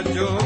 ਬਾਝੋਂ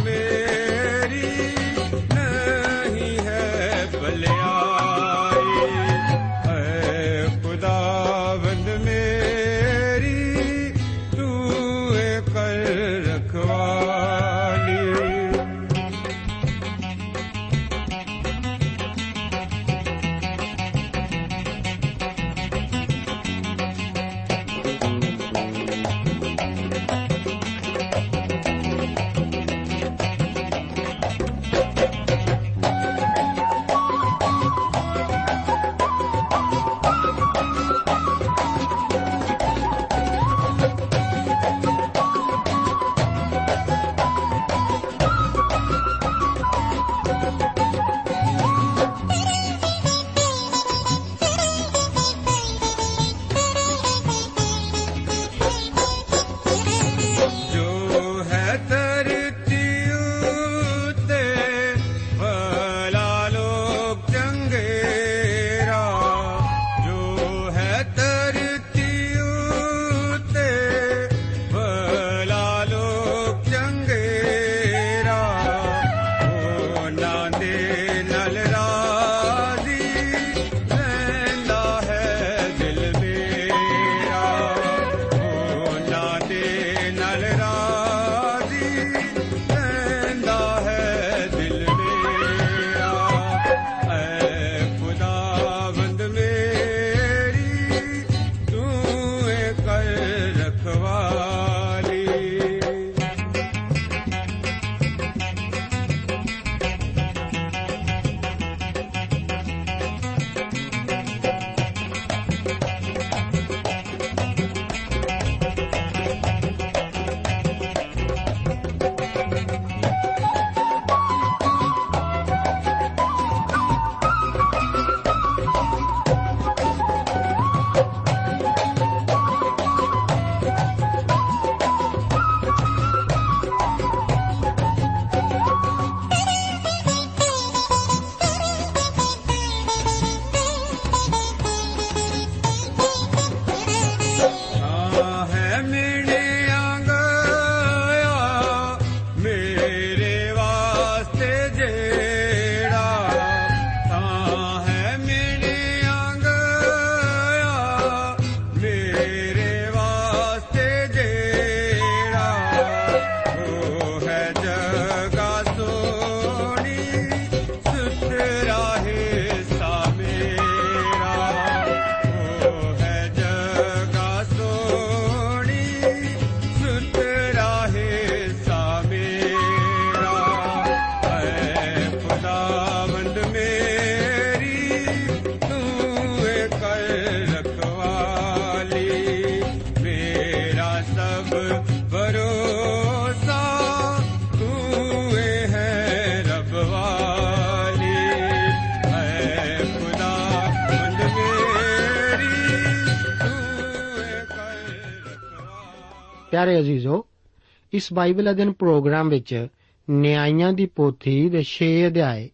ਪਿਆਰੇ ਅਜ਼ੀਜ਼ੋ, ਇਸ Bible ਅਧਿਨ programme ਵਿੱਚ ਨਿਆਂਇਆਂ ਦੀ ਪੋਥੀ ਦੇ 6 ਅਧਿਆਏ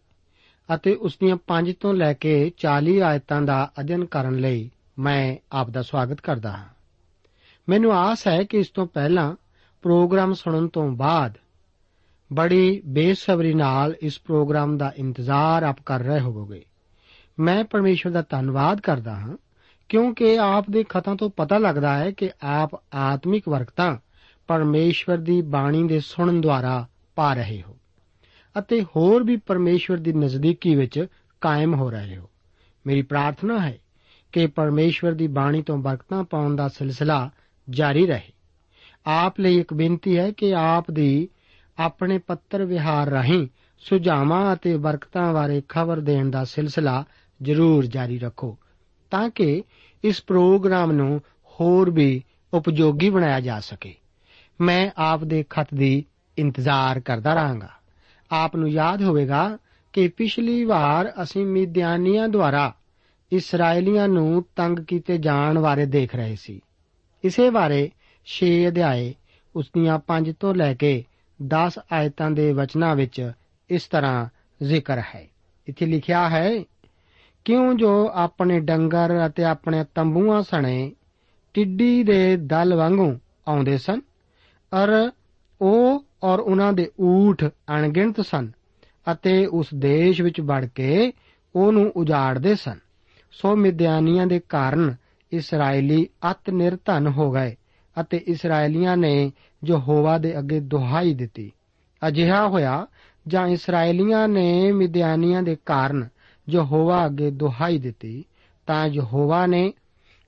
ਅਤੇ ਉਸ ਦੀਆਂ 5 ਤੋਂ ਲੈ ਕੇ 40 ਆਇਤਾਂ ਦਾ ਅਧਿਨ ਕਰਨ ਲਈ ਮੈਂ ਆਪ ਦਾ ਸਵਾਗਤ ਕਰਦਾ ਹਾਂ। ਮੈਨੂੰ ਆਸ ਹੈ ਕਿ ਇਸ ਤੋਂ ਪਹਿਲਾਂ ਪ੍ਰੋਗਰਾਮ ਸੁਣਨ ਤੋਂ ਬਾਅਦ ਬੜੀ ਬੇਸਬਰੀ ਨਾਲ ਇਸ ਪ੍ਰੋਗਰਾਮ ਦਾ ਇੰਤਜ਼ਾਰ ਆਪ ਕਰ ਰਹੇ ਹੋਵੋਗੇ। ਮੈਂ ਪਰਮੇਸ਼ਵਰ ਦਾ ਧੰਨਵਾਦ ਕਰਦਾ ਹਾਂ ਕਿਉਂਕਿ ਆਪ ਦੇ ਖਤਾਂ ਤੋਂ ਪਤਾ ਲੱਗਦਾ ਹੈ ਕਿ ਆਪ ਆਤਮਿਕ ਵਰਕਤਾਂ ਪਰਮੇਸ਼ਵਰ ਦੀ ਬਾਣੀ ਦੇ ਸੁਣਨ ਦੁਆਰਾ ਪਾ ਰਹੇ ਹੋ ਅਤੇ ਹੋਰ ਵੀ ਪਰਮੇਸ਼ਵਰ ਦੀ ਨਜ਼ਦੀਕੀ ਵਿੱਚ ਕਾਇਮ ਹੋ ਰਹੇ ਹੋ। ਮੇਰੀ ਪ੍ਰਾਰਥਨਾ ਹੈ ਕਿ ਪਰਮੇਸ਼ਵਰ ਦੀ ਬਾਣੀ ਤੋਂ ਬਰਕਤਾਂ ਪਾਉਣ ਦਾ ਸਿਲਸਿਲਾ ਜਾਰੀ ਰਹੇ। ਆਪ ਲਈ ਇੱਕ ਬੇਨਤੀ ਹੈ ਕਿ ਆਪ ਦੀ ਆਪਣੇ ਪੱਤਰ ਵਿਹਾਰ ਰਾਹੀਂ ਸੁਝਾਵਾਂ ਅਤੇ ਬਰਕਤਾਂ ਬਾਰੇ ਖਬਰ ਦੇਣ ਦਾ ਸਿਲਸਿਲਾ ਜ਼ਰੂਰ ਜਾਰੀ ਰੱਖੋ ਤਾਂ ਕਿ ਇਸ ਪ੍ਰੋਗਰਾਮ ਨੂੰ ਹੋਰ ਵੀ ਉਪਯੋਗੀ ਬਣਾਇਆ ਜਾ ਸਕੇ। ਮੈਂ ਆਪ ਦੇ ਖਤ ਦੀ ਇੰਤਜ਼ਾਰ ਕਰਦਾ ਰਹਾਂਗਾ। ਆਪ ਨੂੰ ਯਾਦ ਹੋਵੇਗਾ ਕਿ ਪਿਛਲੀ ਵਾਰ ਅਸੀਂ ਮਿਦਿਆਨੀਆਂ ਦੁਆਰਾ ਇਸرائیਲੀਆਂ ਨੂੰ ਤੰਗ ਕੀਤੇ ਜਾਣ ਬਾਰੇ ਦੇਖ ਰਹੇ ਸੀ। ਇਸੇ ਬਾਰੇ 6 ਅਧਿਆਏ ਉਸ ਦੀਆਂ 5 ਤੋਂ ਲੈ ਕੇ 10 ਆਇਤਾਂ ਦੇ ਵਚਨਾਂ ਵਿੱਚ ਇਸ ਤਰ੍ਹਾਂ ਜ਼ਿਕਰ ਹੈ। ਇੱਥੇ ਲਿਖਿਆ ਹੈ ਕਿਉਂ ਜੋ ਆਪਣੇ ਡੰਗਰ ਅਤੇ ਆਪਣੇ ਤੰਬੂਆਂ ਸਣੇ ਟਿੱਡੀ ਦੇ ਦਲ ਵਾਂਗੂ ਆਉਂਦੇ ਸਨ, ਅਰ ਉਹ ਔਰ ਉਹਨਾਂ ਦੇ ਊਠ ਅਣਗਿਣਤ ਸਨ ਅਤੇ ਉਸ ਦੇਸ਼ ਵਿੱਚ ਵੜ ਕੇ ਉਹਨੂੰ ਉਜਾੜਦੇ ਸਨ। ਸੋ ਮਿਦਿਆਨੀਆਂ ਦੇ ਕਾਰਨ ਇਸرائیਲੀ ਅਤ ਨਿਰਧਨ ਹੋ ਗਏ ਅਤੇ ਇਸرائیਲੀਆਂ ਨੇ ਜੋ ਹੋਵਾ ਦੇ ਅੱਗੇ ਦੁਹਾਈ ਦਿੱਤੀ। ਅਜਿਹਾ ਹੋਇਆ ਜਾਂ ਇਸرائیਲੀਆਂ ਨੇ ਮਿਦਿਆਨੀਆਂ ਦੇ ਕਾਰਨ ਯਹੋਵਾ ਅੱਗੇ ਦੁਹਾਈ ਦਿੱਤੀ, ਤਾਂ ਯਹੋਵਾ ਨੇ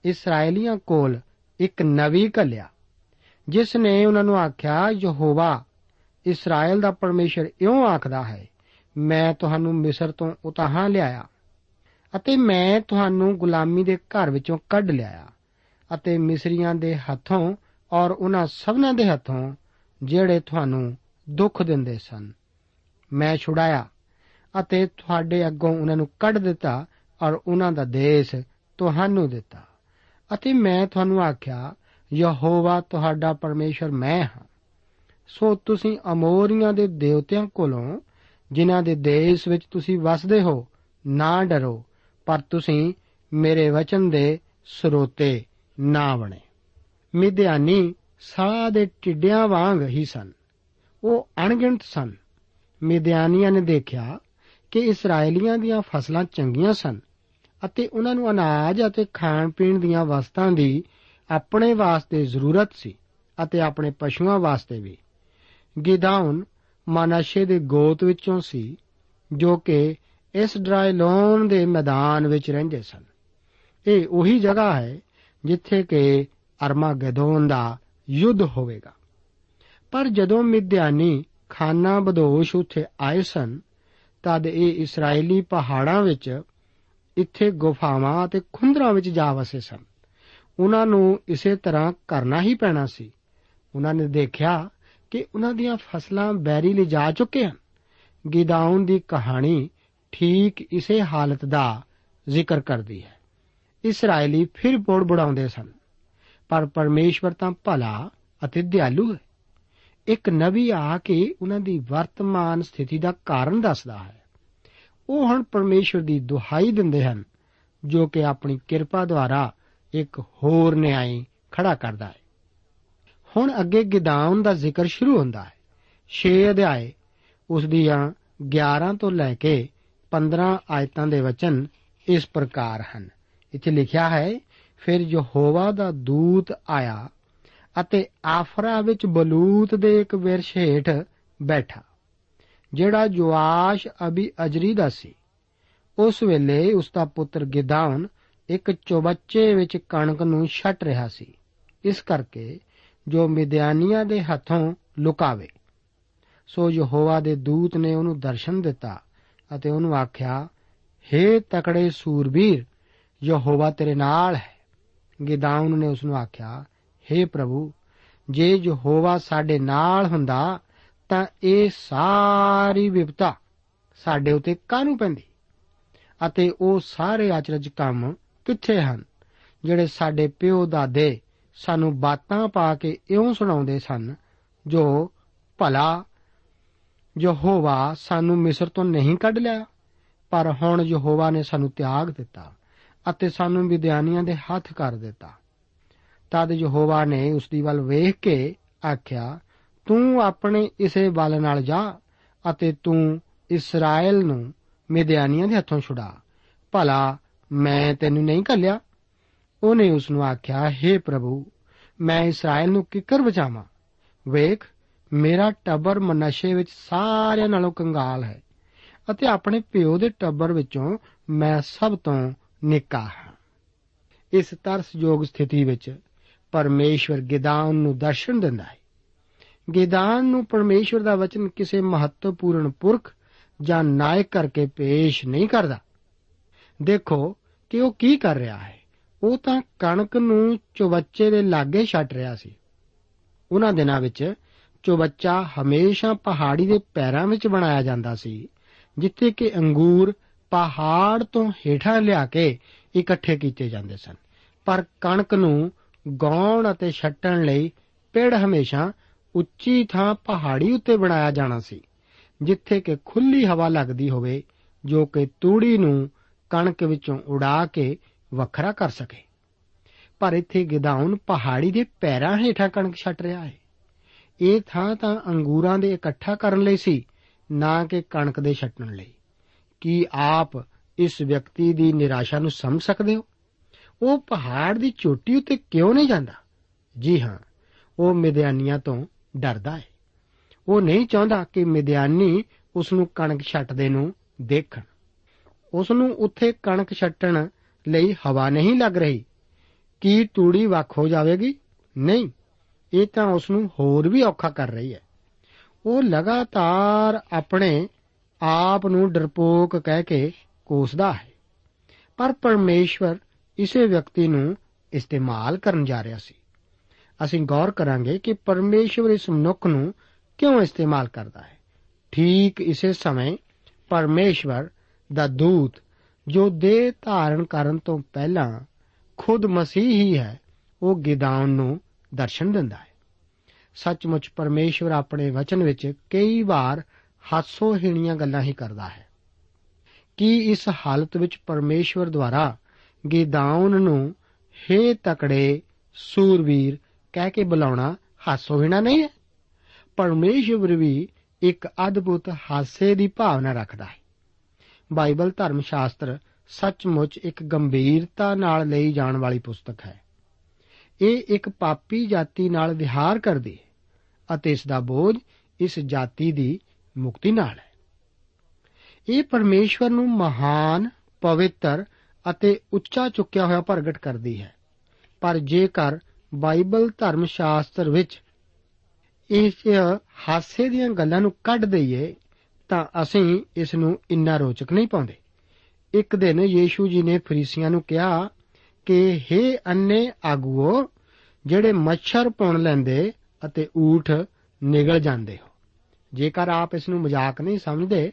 ਇਸرائیਲੀਆਂ ਕੋਲ ਇੱਕ ਨਵੀ ਘੱਲਿਆ, ਜਿਸ ਨੇ ਉਹਨਾਂ ਨੂੰ ਆਖਿਆ, ਯਹੋਵਾ ਇਸਰਾਇਲ ਦਾ ਪਰਮੇਸ਼ਰ ਇਉਂ ਆਖਦਾ ਹੈ, ਮੈਂ ਤੁਹਾਨੂੰ ਮਿਸਰ ਤੋਂ ਉਤਾਹਾਂ ਲਿਆਇਆ ਅਤੇ ਮੈਂ ਤੁਹਾਨੂੰ ਗੁਲਾਮੀ ਦੇ ਘਰ ਵਿੱਚੋਂ ਕੱਢ ਲਿਆਇਆ ਅਤੇ ਮਿਸਰੀਆਂ ਦੇ ਹੱਥੋਂ ਔਰ ਉਹਨਾਂ ਸਭਨਾਂ ਦੇ ਹੱਥੋਂ ਜਿਹੜੇ ਤੁਹਾਨੂੰ ਦੁੱਖ ਦਿੰਦੇ ਸਨ, ਮੈਂ ਛੁਡਾਇਆ। ਅਤੇ ਤੁਹਾਡੇ ਅੱਗੋਂ ਉਹਨਾਂ ਨੂੰ ਕੱਢ ਦਿੱਤਾ ਔਰ ਉਹਨਾਂ ਦਾ ਦੇਸ਼ ਤੁਹਾਨੂੰ ਦਿੱਤਾ। ਅਤੇ ਮੈਂ ਤੁਹਾਨੂੰ ਆਖਿਆ, ਯਹੋਵਾ ਤੁਹਾਡਾ ਪਰਮੇਸ਼ਰ ਮੈਂ ਹਾਂ। ਸੋ ਤੁਸੀਂ ਅਮੋਰੀਆਂ ਦੇ ਦੇਵਤਿਆਂ ਕੋਲੋਂ, ਜਿਨ੍ਹਾਂ ਦੇ ਦੇਸ਼ ਵਿੱਚ ਤੁਸੀਂ ਵਸਦੇ ਹੋ, ਨਾ ਡਰੋ, ਪਰ ਤੁਸੀਂ ਮੇਰੇ ਵਚਨ ਦੇ ਸਰੋਤੇ ਨਾ ਬਣੇ। ਮਿਦਿਆਨੀ ਸਾਹ ਦੇ ਟਿੱਡਿਆਂ ਵਾਂਗ ਹੀ ਸਨ। ਉਹ ਅਣਗਿਣਤ ਸਨ। ਮਿਦਿਆਨੀਆਂ ਨੇ ਦੇਖਿਆ ਕਿ ਇਸرائیਲੀਆਂ ਦੀਆਂ ਫਸਲਾਂ ਚੰਗੀਆਂ ਸਨ ਅਤੇ ਉਹਨਾਂ ਨੂੰ ਅਨਾਜ ਅਤੇ ਖਾਣ ਪੀਣ ਦੀਆਂ ਵਸਤਾਂ ਦੀ ਆਪਣੇ ਵਾਸਤੇ ਜ਼ਰੂਰਤ ਸੀ ਅਤੇ ਆਪਣੇ ਪਸ਼ੂਆਂ ਵਾਸਤੇ ਵੀ। ਗਿਦਾਉਨ ਮਾਨਾਸ਼ੇ ਦੇ ਗੋਤ ਵਿੱਚੋਂ ਸੀ, ਜੋ ਕਿ ਇਸ ਡਰਾਈਲੋਨ ਦੇ ਮੈਦਾਨ ਵਿੱਚ ਰਹਿੰਦੇ ਸਨ। ਇਹ ਉਹੀ ਜਗ੍ਹਾ ਹੈ ਜਿੱਥੇ ਕਿ ਅਰਮਾਗੈਦੋਨ ਦਾ ਯੁੱਧ ਹੋਵੇਗਾ। ਪਰ ਜਦੋਂ ਮਿਦਿਆਨੀ ਖਾਨਾ ਬਦੋਸ਼ ਉੱਥੇ ਆਏ ਸਨ ਤਦ ਇਹ ਇਸرائیਲੀ ਪਹਾੜਾਂ ਵਿੱਚ ਇੱਥੇ ਗੁਫਾਵਾਂ ਅਤੇ ਖੁੰਦਰਾਂ ਵਿੱਚ ਜਾ ਵਸੇ ਸਨ। ਉਹਨਾਂ ਨੂੰ ਇਸੇ ਤਰ੍ਹਾਂ ਕਰਨਾ ਹੀ ਪੈਣਾ ਸੀ। ਉਹਨਾਂ ਨੇ ਦੇਖਿਆ ਕਿ ਉਹਨਾਂ ਦੀਆਂ ਫਸਲਾਂ ਬੈਰੀ ਲਈ ਜਾ ਚੁੱਕੇ ਹਨ। ਗਿਦਾਉਨ ਦੀ ਕਹਾਣੀ ਠੀਕ ਇਸੇ ਹਾਲਤ ਦਾ ਜ਼ਿਕਰ ਕਰਦੀ ਹੈ। ਇਸرائیਲੀ ਫਿਰ ਬੋੜ ਬੜਾਉਂਦੇ ਸਨ। ਪਰ ਪਰਮੇਸ਼ਵਰ ਤਾਂ ਭਲਾ ਅਤੇ ਦਿਆਲੂ ਹੈ। ਇੱਕ ਨਬੀ ਆ ਕੇ ਉਹਨਾਂ ਦੀ ਵਰਤਮਾਨ ਸਥਿਤੀ ਦਾ ਕਾਰਨ ਦੱਸਦਾ ਹੈ। ਉਹ ਹੁਣ ਪਰਮੇਸ਼ਵਰ ਦੀ ਦੁਹਾਈ ਦਿੰਦੇ ਹਨ, ਜੋ ਕਿ ਆਪਣੀ ਕਿਰਪਾ ਦੁਆਰਾ ਇੱਕ ਹੋਰ ਨਿਆਈ ਖੜਾ ਕਰਦਾ ਹੈ। ਹੁਣ ਅੱਗੇ ਗਿਦਾਉਨ ਦਾ ਜ਼ਿਕਰ ਸ਼ੁਰੂ ਹੁੰਦਾ ਹੈ। 6 ਅਧਿਆਏ, ਉਸ ਦੀਆਂ 11 ਤੋਂ ਲੈ ਕੇ 15 ਆਇਤਾਂ ਦੇ ਵਚਨ ਇਸ ਪ੍ਰਕਾਰ ਹਨ। ਇੱਥੇ ਲਿਖਿਆ ਹੈ, ਫਿਰ ਯਹੋਵਾ ਦਾ ਦੂਤ ਆਇਆ ਅਤੇ ਆਫਰਾ ਵਿੱਚ ਬਲੂਤ ਦੇ ਇੱਕ ਵਿਰਸ਼ ਹੇਠ ਬੈਠਾ, ਜਿਹੜਾ ਜਵਾਸ਼ ਅਬੀ ਅਜਰੀ ਦਾ ਸੀ। ਉਸ ਵੇਲੇ ਉਸ ਦਾ ਪੁੱਤਰ ਗਿਦਾਉਨ ਇੱਕ ਚੋਬੱਚੇ ਵਿੱਚ ਕਣਕ ਨੂੰ ਛੱਟ ਰਿਹਾ ਸੀ। ਇਸ ਕਰਕੇ ਜੋ ਮਿਦਿਆਨੀਆਂ ਦੇ ਹੱਥੋਂ ਲੁਕਾਵੇ, ਸੋ ਯਹੋਵਾ ਦੇ ਦੂਤ ਨੇ ਉਹਨੂੰ ਦਰਸ਼ਨ ਦਿੱਤਾ ਅਤੇ ਉਹਨੂੰ ਆਖਿਆ, ਹੇ ਤਕੜੇ ਸੂਰਬੀਰ, ਯਹੋਵਾ ਤੇਰੇ ਨਾਲ ਹੈ। ਗਿਦਾਉਨ ਨੇ ਉਸ ਨੂੰ ਆਖਿਆ ਹੇ ਪ੍ਰਭੂ, ਜੇ ਯਹੋਵਾ ਸਾਡੇ ਨਾਲ ਹੁੰਦਾ, ਤਾਂ ਇਹ ਸਾਰੀ ਵਿਪਤਾ ਸਾਡੇ ਉਤੇ ਕਾਹਨੂੰ ਪੈਂਦੀ? ਅਤੇ ਉਹ ਸਾਰੇ ਆਚਰਜ ਕੰਮ ਕਿੱਥੇ ਹਨ, ਜਿਹੜੇ ਸਾਡੇ ਪਿਓ ਦਾਦੇ ਸਾਨੂੰ ਬਾਤਾਂ ਪਾ ਕੇ ਇਉਂ ਸੁਣਾਉਂਦੇ ਸਨ, ਜੋ ਭਲਾ ਯਹੋਵਾ ਸਾਨੂੰ ਮਿਸਰ ਤੋਂ ਨਹੀਂ ਕੱਢ ਲਿਆ, ਪਰ ਹੁਣ ਯਹੋਵਾ ਨੇ ਸਾਨੂੰ ਤਿਆਗ ਦਿੱਤਾ ਅਤੇ ਸਾਨੂੰ ਵਿਦਿਆਨੀਆਂ ਦੇ ਹੱਥ ਕਰ ਦਿੱਤਾ। ਤਦ ਯਹੋਵਾ ਨੇ ਉਸ ਦੀ ਵੱਲ ਵੇਖ ਕੇ ਆਖਿਆ, ਤੂੰ ਆਪਣੇ ਇਸੇ ਬਲ ਨਾਲ ਜਾ ਅਤੇ ਤੂੰ ਇਸਰਾਇਲ ਨੂੰ ਮਿਦਿਆਨੀਆਂ ਦੇ ਹੱਥੋਂ ਛੁਡਾ। ਭਲਾ ਮੈਂ ਤੈਨੂੰ ਨਹੀਂ ਕੱਲਿਆ ਉਹਨੇ ਉਸ ਨੂੰ ਆਖਿਆ हे ਪ੍ਰਭੂ, ਮੈਂ ਇਸਰਾਇਲ ਨੂੰ ਕਿੱਕਰ ਬਚਾਵਾਂ? ਵੇਖ, ਮੇਰਾ ਟੱਬਰ ਮਨਸ਼ੇ ਵਿੱਚ ਸਾਰਿਆਂ ਨਾਲੋਂ ਕੰਗਾਲ ਹੈ ਅਤੇ ਆਪਣੇ ਪਿਓ ਦੇ ਟੱਬਰ ਵਿੱਚੋਂ ਮੈਂ ਸਭ ਤੋਂ ਨਿੱਕਾ ਹਾਂ। ਇਸ ਤਰਸਯੋਗ ਸਥਿਤੀ ਵਿੱਚ ਪਰਮੇਸ਼ਵਰ ਗਿਦਾਨ ਨੂੰ ਦਰਸ਼ਨ ਦਿੰਦਾ ਹੈ। ਗਿਦਾਨ ਨੂੰ ਪਰਮੇਸ਼ਵਰ ਦਾ ਵਚਨ ਕਿਸੇ ਮਹੱਤਵਪੂਰਨ ਪੁਰਖ ਜਾਂ ਨਾਇਕ ਕਰਕੇ ਪੇਸ਼ ਨਹੀਂ ਕਰਦਾ। ਦੇਖੋ ਕਿ ਉਹ ਕੀ ਕਰ ਰਿਹਾ ਹੈ। ਉਹ ਤਾਂ ਕਣਕ ਨੂੰ ਚੁਬੱਚੇ ਦੇ ਲਾਗੇ ਛੱਡ ਰਿਹਾ ਸੀ। ਉਹਨਾਂ ਦਿਨਾਂ ਵਿੱਚ ਚੁਬੱਚਾ ਹਮੇਸ਼ਾ ਪਹਾੜੀ ਦੇ ਪੈਰਾਂ ਵਿੱਚ ਬਣਾਇਆ ਜਾਂਦਾ ਸੀ, ਜਿੱਥੇ ਕਿ ਅੰਗੂਰ ਪਹਾੜ ਤੋਂ ਹੇਠਾਂ ਲਿਆ ਕੇ ਇਕੱਠੇ ਕੀਤੇ ਜਾਂਦੇ ਸਨ। ਪਰ ਕਣਕ ਨੂੰ ਗਾਉਣ ਅਤੇ ਛੱਟਣ ਲਈ ਪੇੜ ਹਮੇਸ਼ਾ ਉੱਚੀ ਥਾਂ ਪਹਾੜੀ ਉੱਤੇ ਬਣਾਇਆ ਜਾਣਾ ਸੀ, ਜਿੱਥੇ ਕਿ ਖੁੱਲੀ ਹਵਾ ਲੱਗਦੀ ਹੋਵੇ, ਜੋ ਕਿ ਤੂੜੀ ਨੂੰ ਕਣਕ ਵਿੱਚੋਂ ਉਡਾ ਕੇ ਵੱਖਰਾ ਕਰ ਸਕੇ। ਪਰ ਇੱਥੇ ਗਿਦਾਉਨ ਪਹਾੜੀ ਦੇ ਪੈਰਾਂ ਹੇਠਾਂ ਕਣਕ ਛੱਟ ਰਿਹਾ ਹੈ। ਇਹ ਥਾਂ ਤਾਂ ਅੰਗੂਰਾਂ ਦੇ ਇਕੱਠਾ ਕਰਨ ਲਈ ਸੀ, ਨਾ ਕਿ ਕਣਕ ਦੇ ਛੱਟਣ ਲਈ। ਕੀ ਆਪ ਇਸ ਵਿਅਕਤੀ ਦੀ ਨਿਰਾਸ਼ਾ ਨੂੰ ਸਮਝ ਸਕਦੇ ਹੋ? ਉਹ ਪਹਾੜ ਦੀ ਚੋਟੀ ਉੱਤੇ ਕਿਉਂ ਨਹੀਂ ਜਾਂਦਾ? ਜੀ ਹਾਂ, ਉਹ ਮਿਦਿਆਨੀਆਂ ਤੋਂ ਡਰਦਾ ਹੈ। ਉਹ ਨਹੀਂ ਚਾਹੁੰਦਾ ਕਿ ਮਿਦਿਆਨੀ ਉਸ ਨੂੰ ਕਣਕ ਛੱਟਦੇ ਨੂੰ ਦੇਖਣ। ਉਸ ਨੂੰ ਉੱਥੇ ਕਣਕ ਛੱਟਣ ਲਈ ਹਵਾ ਨਹੀਂ ਲੱਗ ਰਹੀ। ਕੀ ਤੂੜੀ ਵੱਖ ਹੋ ਜਾਵੇਗੀ? ਨਹੀਂ, ਇਹ ਤਾਂ ਉਸ ਨੂੰ ਹੋਰ ਵੀ ਔਖਾ ਕਰ ਰਹੀ ਹੈ। ਉਹ ਲਗਾਤਾਰ ਆਪਣੇ ਆਪ ਨੂੰ ਡਰਪੋਕ ਕਹਿ ਕੇ ਕੋਸਦਾ ਹੈ। ਪਰ ਪਰਮੇਸ਼ਵਰ ਇਸੇ ਵਿਅਕਤੀ ਨੂੰ ਇਸਤੇਮਾਲ ਕਰਨ ਜਾ ਰਿਹਾ ਸੀ। ਅਸੀਂ ਗੌਰ ਕਰਾਂਗੇ ਕਿ ਪਰਮੇਸ਼ਵਰ ਇਸ ਮਨੁੱਖ ਨੂੰ ਕਿਉਂ ਇਸਤੇਮਾਲ ਕਰਦਾ ਹੈ। ਠੀਕ ਇਸੇ ਸਮੇਂ ਪਰਮੇਸ਼ਵਰ ਦਾ ਦੂਤ, ਜੋ ਦੇਹ ਧਾਰਨ ਕਰਨ ਤੋਂ ਪਹਿਲਾਂ ਖੁਦ ਮਸੀਹ ਹੀ ਹੈ, ਉਹ ਗਿਦਾਉਨ ਨੂੰ ਦਰਸ਼ਨ ਦਿੰਦਾ ਹੈ। ਸੱਚਮੁੱਚ ਪਰਮੇਸ਼ਵਰ ਆਪਣੇ ਵਚਨ ਵਿੱਚ ਕਈ ਵਾਰ ਹਾਸੋਹੀਣੀਆਂ ਗੱਲਾਂ ਹੀ ਕਰਦਾ ਹੈ। ਕੀ ਇਸ ਹਾਲਤ ਵਿੱਚ ਪਰਮੇਸ਼ਵਰ ਦੁਆਰਾ ਗਿਦਾਉਨ ਨੂੰ ਹੇ ਤਕੜੇ ਸੂਰਵੀਰ, ਕਹਿ ਕੇ ਬੁਲਾਉਣਾ ਹਾਸੋਹੀਣਾ ਨਹੀਂ ਹੈ। ਪਰਮੇਸ਼ਵਰ ਵੀ ਇੱਕ ਅਦਭੁਤ ਹਾਸੇ ਦੀ ਭਾਵਨਾ ਰੱਖਦਾ ਹੈ। ਬਾਈਬਲ ਧਰਮ ਸ਼ਾਸਤਰ ਸੱਚਮੁੱਚ ਇੱਕ ਗੰਭੀਰਤਾ ਨਾਲ ਲਈ ਜਾਣ ਵਾਲੀ ਪੁਸਤਕ ਹੈ। ਇਹ ਇੱਕ ਪਾਪੀ ਜਾਤੀ ਨਾਲ ਵਿਹਾਰ ਕਰਦੀ ਹੈ ਅਤੇ ਇਸ ਦਾ ਬੋਝ ਇਸ ਜਾਤੀ ਦੀ ਮੁਕਤੀ ਨਾਲ ਹੈ। ਇਹ ਪਰਮੇਸ਼ਵਰ ਨੂੰ ਮਹਾਨ, ਪਵਿੱਤਰ ਅਤੇ ਉੱਚਾ ਚੁੱਕਿਆ ਹੋਇਆ ਪ੍ਰਗਟ ਕਰਦੀ ਹੈ। ਪਰ ਜੇਕਰ ਬਾਈਬਲ ਧਰਮ ਸ਼ਾਸਤਰ ਵਿੱਚ ਇਸ ਹਾਸੇ ਦੀਆਂ ਗੱਲਾਂ ਨੂੰ ਕੱਢ ਦਈਏ, ਤਾਂ ਅਸੀਂ ਇਸ ਨੂੰ ਇੰਨਾ ਰੋਚਕ ਨਹੀਂ ਪਾਉਂਦੇ। ਇੱਕ ਦਿਨ ਯੀਸ਼ੂ ਜੀ ਨੇ ਫਰੀਸੀਆਂ ਨੂੰ ਕਿਹਾ ਕਿ हे ਅੰਨੇ ਆਗੂਓ, ਜਿਹੜੇ ਮੱਛਰ ਪੁਣ ਲੈਂਦੇ ਅਤੇ ਊਠ ਨਿਗਲ ਜਾਂਦੇ ਹੋ। ਜੇਕਰ ਆਪ ਇਸ ਨੂੰ ਮਜ਼ਾਕ ਨਹੀਂ ਸਮਝਦੇ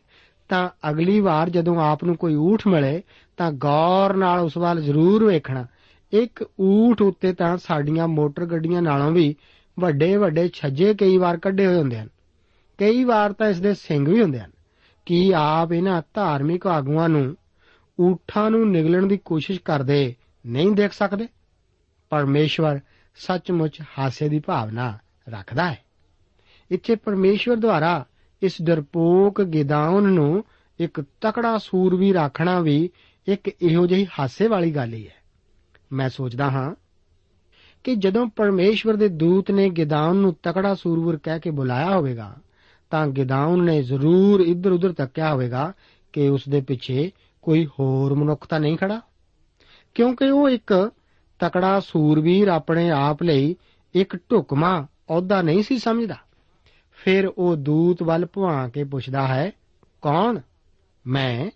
ਤਾਂ ਅਗਲੀ ਵਾਰ ਜਦੋਂ ਆਪ ਨੂੰ ਕੋਈ ਊਠ ਮਿਲੇ, ਤਾਂ ਗੌਰ ਨਾਲ ਉਸ ਵੱਲ ਜ਼ਰੂਰ ਵੇਖਣਾ। ਇੱਕ ਊਠ ਉੱਤੇ ਤਾਂ ਸਾਡੀਆਂ ਮੋਟਰ ਗੱਡੀਆਂ ਨਾਲੋਂ ਵੀ ਵੱਡੇ ਵੱਡੇ ਛੱਜੇ ਕਈ ਵਾਰ ਕੱਢੇ ਹੋਏ ਹੁੰਦੇ ਹਨ। ਕਈ ਵਾਰ ਤਾਂ ਇਸ ਦੇ ਸਿੰਗ ਵੀ ਹੁੰਦੇ ਹਨ। ਕੀ ਆਪ ਇਹਨਾਂ ਧਾਰਮਿਕ ਆਗੂਆਂ ਨੂੰ ਊਠਾਂ ਨੂੰ ਨਿਗਲਣ ਦੀ ਕੋਸ਼ਿਸ਼ ਕਰਦੇ ਨਹੀਂ ਦੇਖ ਸਕਦੇ? ਪਰਮੇਸ਼ਵਰ ਸੱਚਮੁੱਚ ਹਾਸੇ ਦੀ ਭਾਵਨਾ ਰੱਖਦਾ ਹੈ। ਇੱਥੇ ਪਰਮੇਸ਼ਵਰ ਦੁਆਰਾ ਇਸ ਡਰਪੋਕ ਗਿਦਾਉਨ ਨੂੰ ਇੱਕ ਤਕੜਾ ਸੂਰਵੀਰ ਰੱਖਣਾ ਵੀ ਇੱਕ ਇਹੋ ਜਿਹੀ ਹਾਸੇ ਵਾਲੀ ਗੱਲ ਹੀ ਹੈ। ਮੈਂ ਸੋਚਦਾ ਹਾਂ ਕਿ ਜਦੋਂ ਪਰਮੇਸ਼ਵਰ ਦੇ ਦੂਤ ਨੇ ਗਿਦਾਉਨ ਨੂੰ ਤਕੜਾ ਸੂਰਵਰ ਕਹਿ ਕੇ ਬੁਲਾਇਆ ਹੋਵੇਗਾ, ਤਾਂ ਗਿਦਾਉਨ ਨੇ ਜ਼ਰੂਰ ਇੱਧਰ-ਉੱਧਰ ਤੱਕਿਆ ਹੋਵੇਗਾ ਕਿ ਉਸ ਦੇ ਪਿੱਛੇ ਕੋਈ ਹੋਰ ਮਨੁੱਖ ਤਾਂ ਨਹੀਂ ਖੜਾ। ਕਿਉਂਕਿ ਉਹ ਇੱਕ ਤਕੜਾ ਸੂਰਵੀਰ ਆਪਣੇ ਆਪ ਲਈ ਇੱਕ ਢੁਕਮਾ ਅਹੁਦਾ ਨਹੀਂ ਸੀ ਸਮਝਦਾ। ਫਿਰ ਉਹ ਦੂਤ ਵੱਲ ਭੁਆ ਕੇ ਪੁੱਛਦਾ ਹੈ, ਕੌਣ? ਮੈਂ?